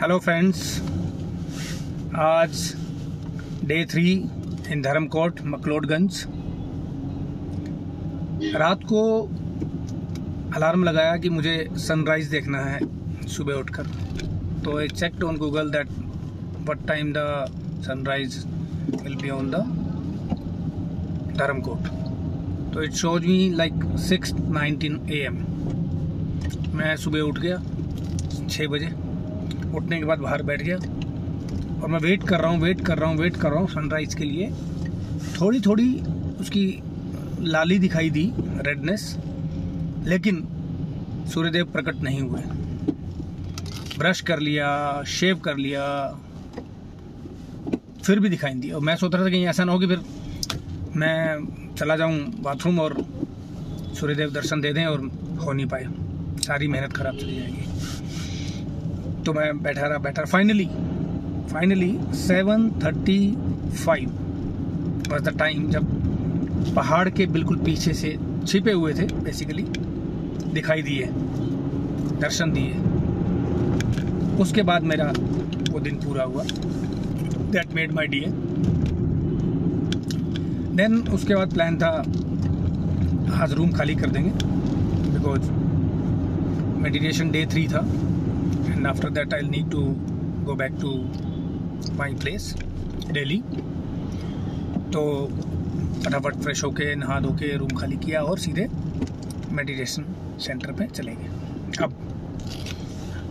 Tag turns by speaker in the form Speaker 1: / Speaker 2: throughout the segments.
Speaker 1: Hello friends आज day three in Dharamkot McLeodganj रात को अलार्म लगाया कि मुझे सनराइज देखना है सुबह उठकर। तो I check on Google that what time the sunrise will be on the Dharamkot तो it shows me like six nineteen A M मैं सुबह उठ गया छः बजे। उठने के बाद बाहर बैठ गया। और मैं वेट कर रहा हूँ वेट कर रहा हूँ वेट कर रहा हूँ सनराइज़ के लिए। थोड़ी थोड़ी उसकी लाली दिखाई दी रेडनेस लेकिन सूर्यदेव प्रकट नहीं हुए। ब्रश कर लिया शेव कर लिया, फिर भी दिखाई दी और मैं सोच रहा था कहीं ऐसा ना हो कि फिर मैं चला जाऊँ बाथरूम और सूर्यदेव दर्शन दे दें और हो नहीं पाए सारी मेहनत खराब चली जाएगी। तो मैं बैठा रहा, बैठा finally finally seven thirty five was the time जब पहाड़ के बिल्कुल पीछे से छिपे हुए थे बेसिकली दिखाई दिए, दर्शन दिए। उसके बाद मेरा वो दिन पूरा हुआ। That made my day then उसके बाद प्लान था, आज रूम खाली कर देंगे बिकॉज़ मेडिटेशन डे थ्री था। And after that I need to go back to my place Delhi तो फटाफट फ्रेश होके, नहा धो के रूम खाली किया और सीधे मेडिटेशन सेंटर पे चले गए। अब,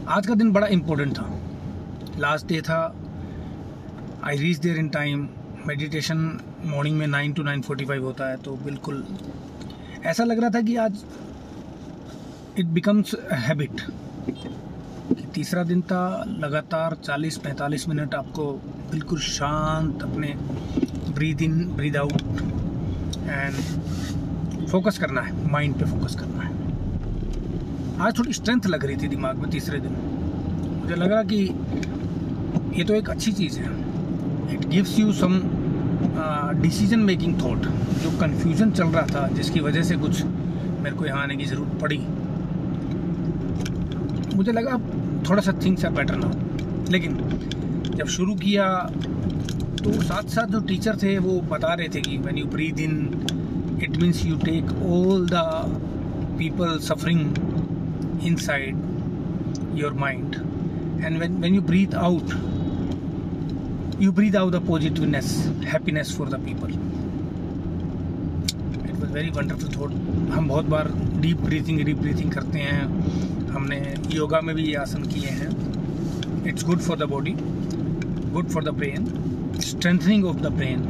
Speaker 1: आज का दिन बड़ा इम्पोर्टेंट था। लास्ट डे था। I reach there in time meditation morning में nine to nine forty five होता है तो बिल्कुल ऐसा लग रहा था कि आज इट बिकम्स हैबिट तीसरा दिन था, लगातार 40-45 मिनट आपको बिल्कुल शांत अपने breathe in breathe out and focus करना है माइंड पे फोकस करना है। आज थोड़ी स्ट्रेंथ लग रही थी दिमाग में तीसरे दिन। मुझे लगा कि ये तो एक अच्छी चीज़ है। It gives you some decision making thought जो कन्फ्यूज़न चल रहा था, जिसकी वजह से कुछ मेरे को यहाँ आने की ज़रूरत पड़ी। मुझे लगा थोड़ा सा थिंग्स आर बेटर नाउ लेकिन जब शुरू किया तो साथ साथ जो टीचर थे, वो बता रहे थे कि when you breathe in it means you take all the people suffering inside your mind and when when you breathe out you breathe out the positiveness, happiness for the people. It was very wonderful thought. हम बहुत बार deep breathing deep breathing करते हैं। हमने योगा में भी ये आसन किए हैं। It's good for the body good for the brain strengthening of the brain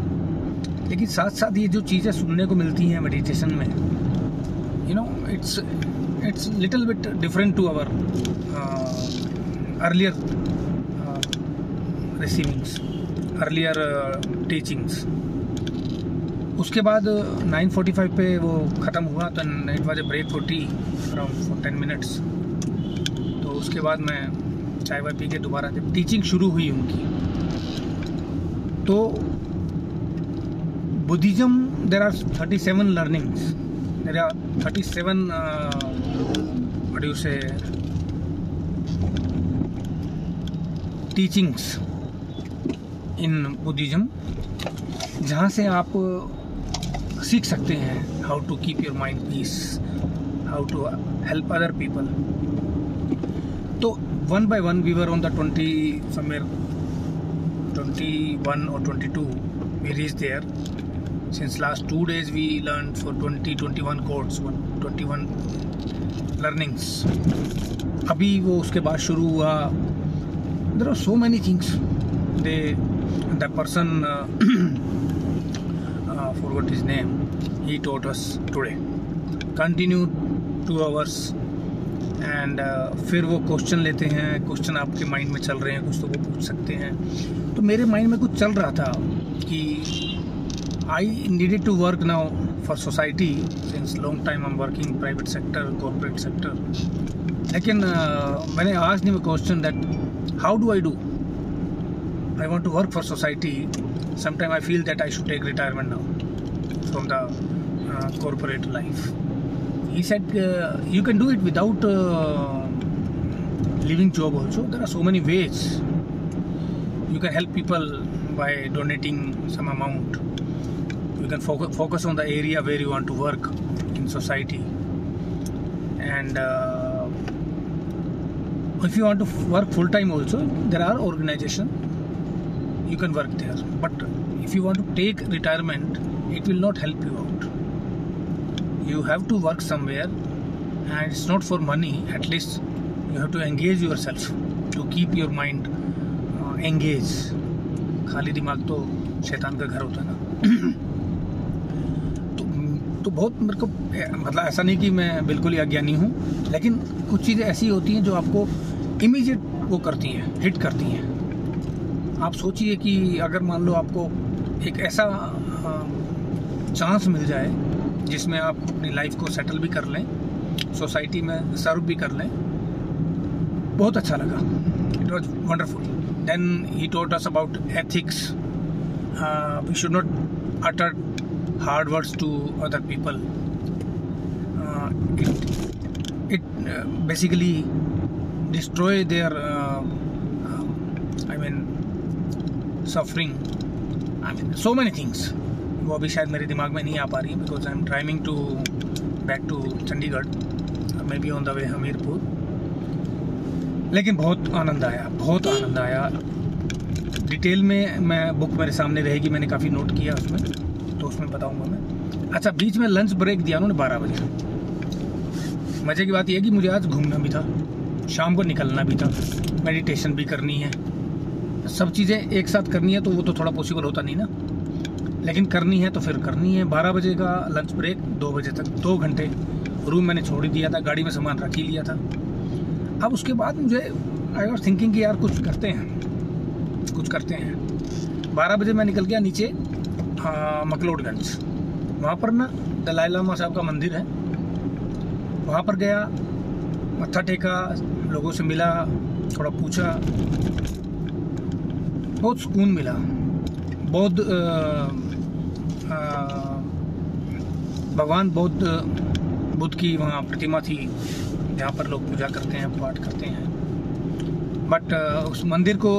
Speaker 1: लेकिन साथ साथ ये जो चीज़ें सुनने को मिलती हैं मेडिटेशन में you know it's it's little bit different to our earlier receivings earlier teachings उसके बाद 9:45 पे वो ख़त्म हुआ तो it was a break for tea around ten minutes उसके बाद मैं चाय वाय पी के दोबारा जब टीचिंग शुरू हुई उनकी। तो Buddhism there are thirty seven learnings there are thirty seven you say teachings in Buddhism जहाँ से आप सीख सकते हैं how to keep your mind peace how to help other people तो one by one we were on the twenty somewhere twenty one और twenty two we reach there since last two days we learn for twenty twenty one course twenty one learnings अभी वो उसके बाद शुरू हुआ। There are so many things they uh, uh, forgot his name. He taught us today. Continued two hours. And uh, फिर वो question लेते हैं क्वेश्चन आपके माइंड में चल रहे हैं कुछ तो वो पूछ सकते हैं। तो मेरे माइंड में कुछ चल रहा था कि I needed to work now for society since long time I am working private sector corporate sector लेकिन uh, मैंने आज नहीं question that how do I do I want to work for society sometime I feel that I should take retirement now from uh, corporate life. He said, uh, You can do it without uh, living job also. There are so many ways. You can help people by donating some amount. You can focus, focus on the area where you want to work in society. And uh, if you want to work full time also, there are organization you can work there. But if you want to take retirement, it will not help you out. You have to work somewhere, and it's not for money. At least you have to engage yourself to keep your mind uh, engaged. खाली दिमाग तो शैतान का घर होता है ना तो, तो बहुत मेरे को मतलब ऐसा नहीं कि मैं बिल्कुल ही अज्ञानी हूँ लेकिन कुछ चीज़ें ऐसी होती हैं जो आपको इमीडिएट वो करती हैं हिट करती हैं आप सोचिए कि अगर मान लो आपको एक ऐसा चांस मिल जाए जिसमें आप अपनी लाइफ को सेटल भी कर लें सोसाइटी में सर्व भी कर लें। बहुत अच्छा लगा। It was wonderful then he taught us about ethics we should not utter hard words to other people it basically destroy their I mean suffering I mean so many things वो अभी शायद मेरे दिमाग में नहीं आ पा रही because I am driving to back to Chandigarh. Maybe on the way Hamirpur. लेकिन बहुत आनंद आया, बहुत आनंद आया. डिटेल में मैं बुक मेरे सामने रहेगी, मैंने काफ़ी नोट किया उसमें तो उसमें बताऊँगा मैं. अच्छा बीच में लंच ब्रेक दिया उन्होंने बारह बजे. मज़े की बात यह कि मुझे आज घूमना भी था, शाम को निकलना भी था मेडिटेशन भी करनी है. सब चीज़ें एक साथ करनी है तो वो तो थोड़ा पॉसिबल होता नहीं ना. लेकिन करनी है तो फिर करनी है। बारह बजे का लंच ब्रेक दो बजे तक, दो घंटे। रूम मैंने छोड़ ही दिया था, गाड़ी में सामान रख ही लिया था। अब उसके बाद मुझे आई वॉज़ थिंकिंग कि यार कुछ करते हैं। कुछ करते हैं। बारह बजे मैं निकल गया नीचे मकलोडगंज। वहाँ पर ना, दलाई लामा साहब का मंदिर है। वहाँ पर गया, मत्था टेका, लोगों से मिला, थोड़ा पूछा। बहुत सुकून मिला। बौद्ध भगवान बौद्ध, बुद्ध की वहाँ प्रतिमा थी। जहाँ पर लोग पूजा करते हैं, पाठ करते हैं। बट उस मंदिर को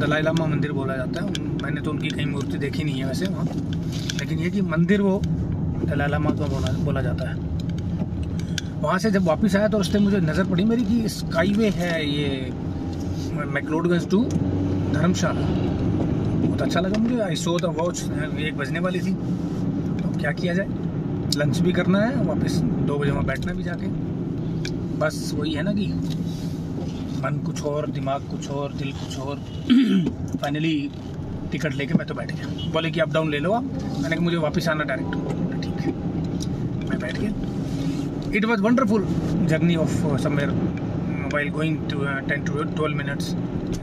Speaker 1: दलाई लामा मंदिर बोला जाता है। मैंने तो उनकी कहीं मूर्ति देखी नहीं है वैसे वहाँ। लेकिन ये कि मंदिर वो दलाई लामा का बोला बोला जाता है। वहाँ से जब वापस आया तो रास्ते मुझे नज़र पड़ी मेरी कि स्काईवे है ये, मैकलोडगंज टू धर्मशाला। बहुत अच्छा लगा मुझे। आई सो द वॉच एक बजने वाली थी। तो क्या किया जाए? लंच भी करना है, वापस दो बजे वहाँ बैठना भी जाके। बस वही है ना कि मन कुछ और, दिमाग कुछ और, दिल कुछ और। फाइनली टिकट लेके मैं तो बैठ गया। बोले कि अप डाउन ले लो आप। मैंने कहा, मुझे वापस आना डायरेक्ट ठीक है। मैं बैठ गया। It was wonderful journey of somewhere while going to ten to twelve minutes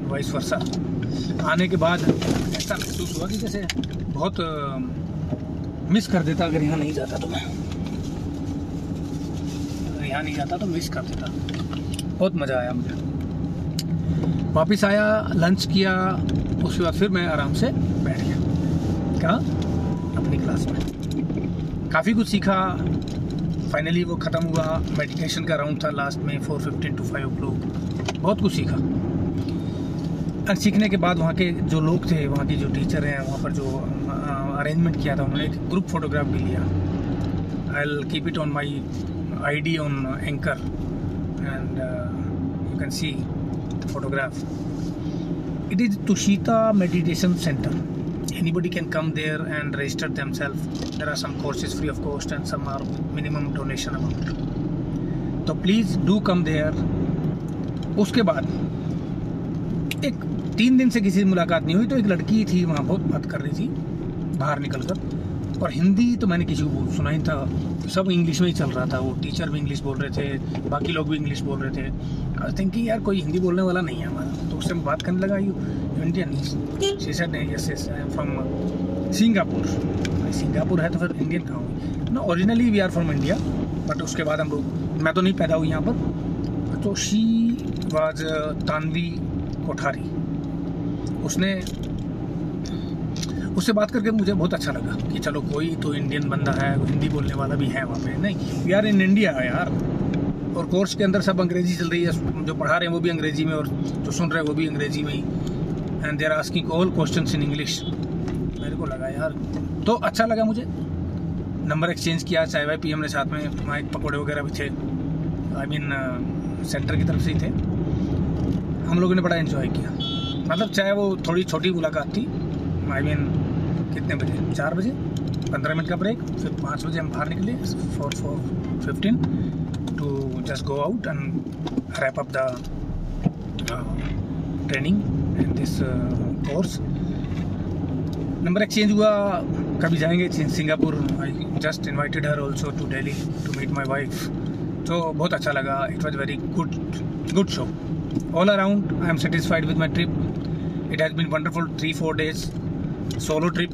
Speaker 1: वाइस वर्षा आने के बाद ऐसा महसूस हुआ कि जैसे बहुत मिस कर देता अगर यहाँ नहीं जाता तो मैं। यहाँ नहीं जाता तो मिस कर देता। बहुत मज़ा आया मुझे। वापस आया लंच किया, उसके बाद फिर मैं आराम से बैठ गया। कहा? अपनी क्लास में। काफ़ी कुछ सीखा फाइनली वो ख़त्म हुआ। मेडिटेशन का राउंड था लास्ट में फोर फिफ्टीन टू फाइव ओ बहुत कुछ सीखा। और सीखने के बाद वहाँ के जो लोग थे, वहाँ के जो टीचर हैं, वहाँ पर जो अरेंजमेंट किया था उन्होंने, एक ग्रुप फोटोग्राफ भी लिया। I keep it on my I D on anchor and you can see photograph it is Tushita Meditation Center. Anybody can come there and register themselves. There are some courses free of cost and some are minimum donation amount. तो please do come there उसके बाद, एक तीन दिन से किसी से मुलाकात नहीं हुई तो एक लड़की थी, वहाँ बहुत बात कर रही थी, बाहर निकल कर और हिंदी तो मैंने किसी को सुना ही था। सब इंग्लिश में ही चल रहा था। वो टीचर भी इंग्लिश बोल रहे थे, बाकी लोग भी इंग्लिश बोल रहे थे। आई थिंकिंग यार कोई हिंदी बोलने वाला नहीं है हमारा। तो उससे बात करने लगा यू इंडियन शीशा नहीं yes yes I am from Singapore Singapore है तो फिर इंडियन कहाँ ना originally we are from India but उसके बाद हम लोग, मैं तो नहीं पैदा हुई यहाँ पर तो शी वाज तानवी कोठारी उसने, उससे बात करके मुझे बहुत अच्छा लगा कि चलो कोई तो इंडियन बंदा है, हिंदी बोलने वाला भी है वहाँ पे। नहीं वी आर इन इंडिया यार। और कोर्स के अंदर सब अंग्रेज़ी चल रही है, जो पढ़ा रहे हैं वो भी अंग्रेज़ी में और जो सुन रहे हैं वो भी अंग्रेज़ी में ही। And there asking all question in English मेरे को लगा यार तो अच्छा लगा मुझे। नंबर एक्सचेंज किया, चाय वाई पी हमने साथ में एक पकौड़े वगैरह भी थे। आई मीन सेंटर की तरफ़ से ही थे। हम लोगों ने बड़ा इन्जॉय किया। मतलब चाहे वो थोड़ी छोटी मुलाकात थी। आई मीन कितने बजे? चार बजे? पंद्रह मिनट का ब्रेक फिर पाँच बजे हम बाहर निकले four four fifteen to just go out and wrap up the training and this course number exchange हुआ, कभी जाएँगे Singapore I just invited her also to Delhi to meet my wife तो बहुत अच्छा लगा. It was very good good show all around I am satisfied with my trip it has been wonderful three four days solo trip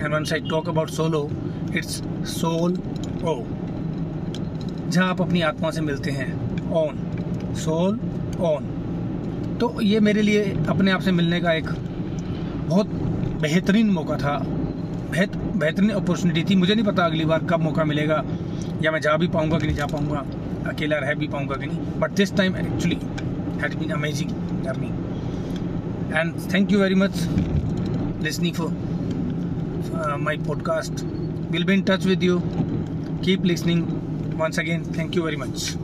Speaker 1: and one side talk about solo it's solo जहाँ आप अपनी आत्मा से मिलते हैं on soul on तो ये मेरे लिए अपने आप से मिलने का एक बहुत बेहतरीन मौका था बेहत बेहतरीन अपॉर्चुनिटी थी मुझे नहीं पता अगली बार कब मौका मिलेगा या मैं जा भी पाऊँगा कि नहीं जा पाऊँगा अकेला रह भी पाऊँगा कि नहीं but this time actually had been amazing journey and thank you very much for uh, my podcast. We'll be in touch with you. Keep listening. Once again, thank you very much.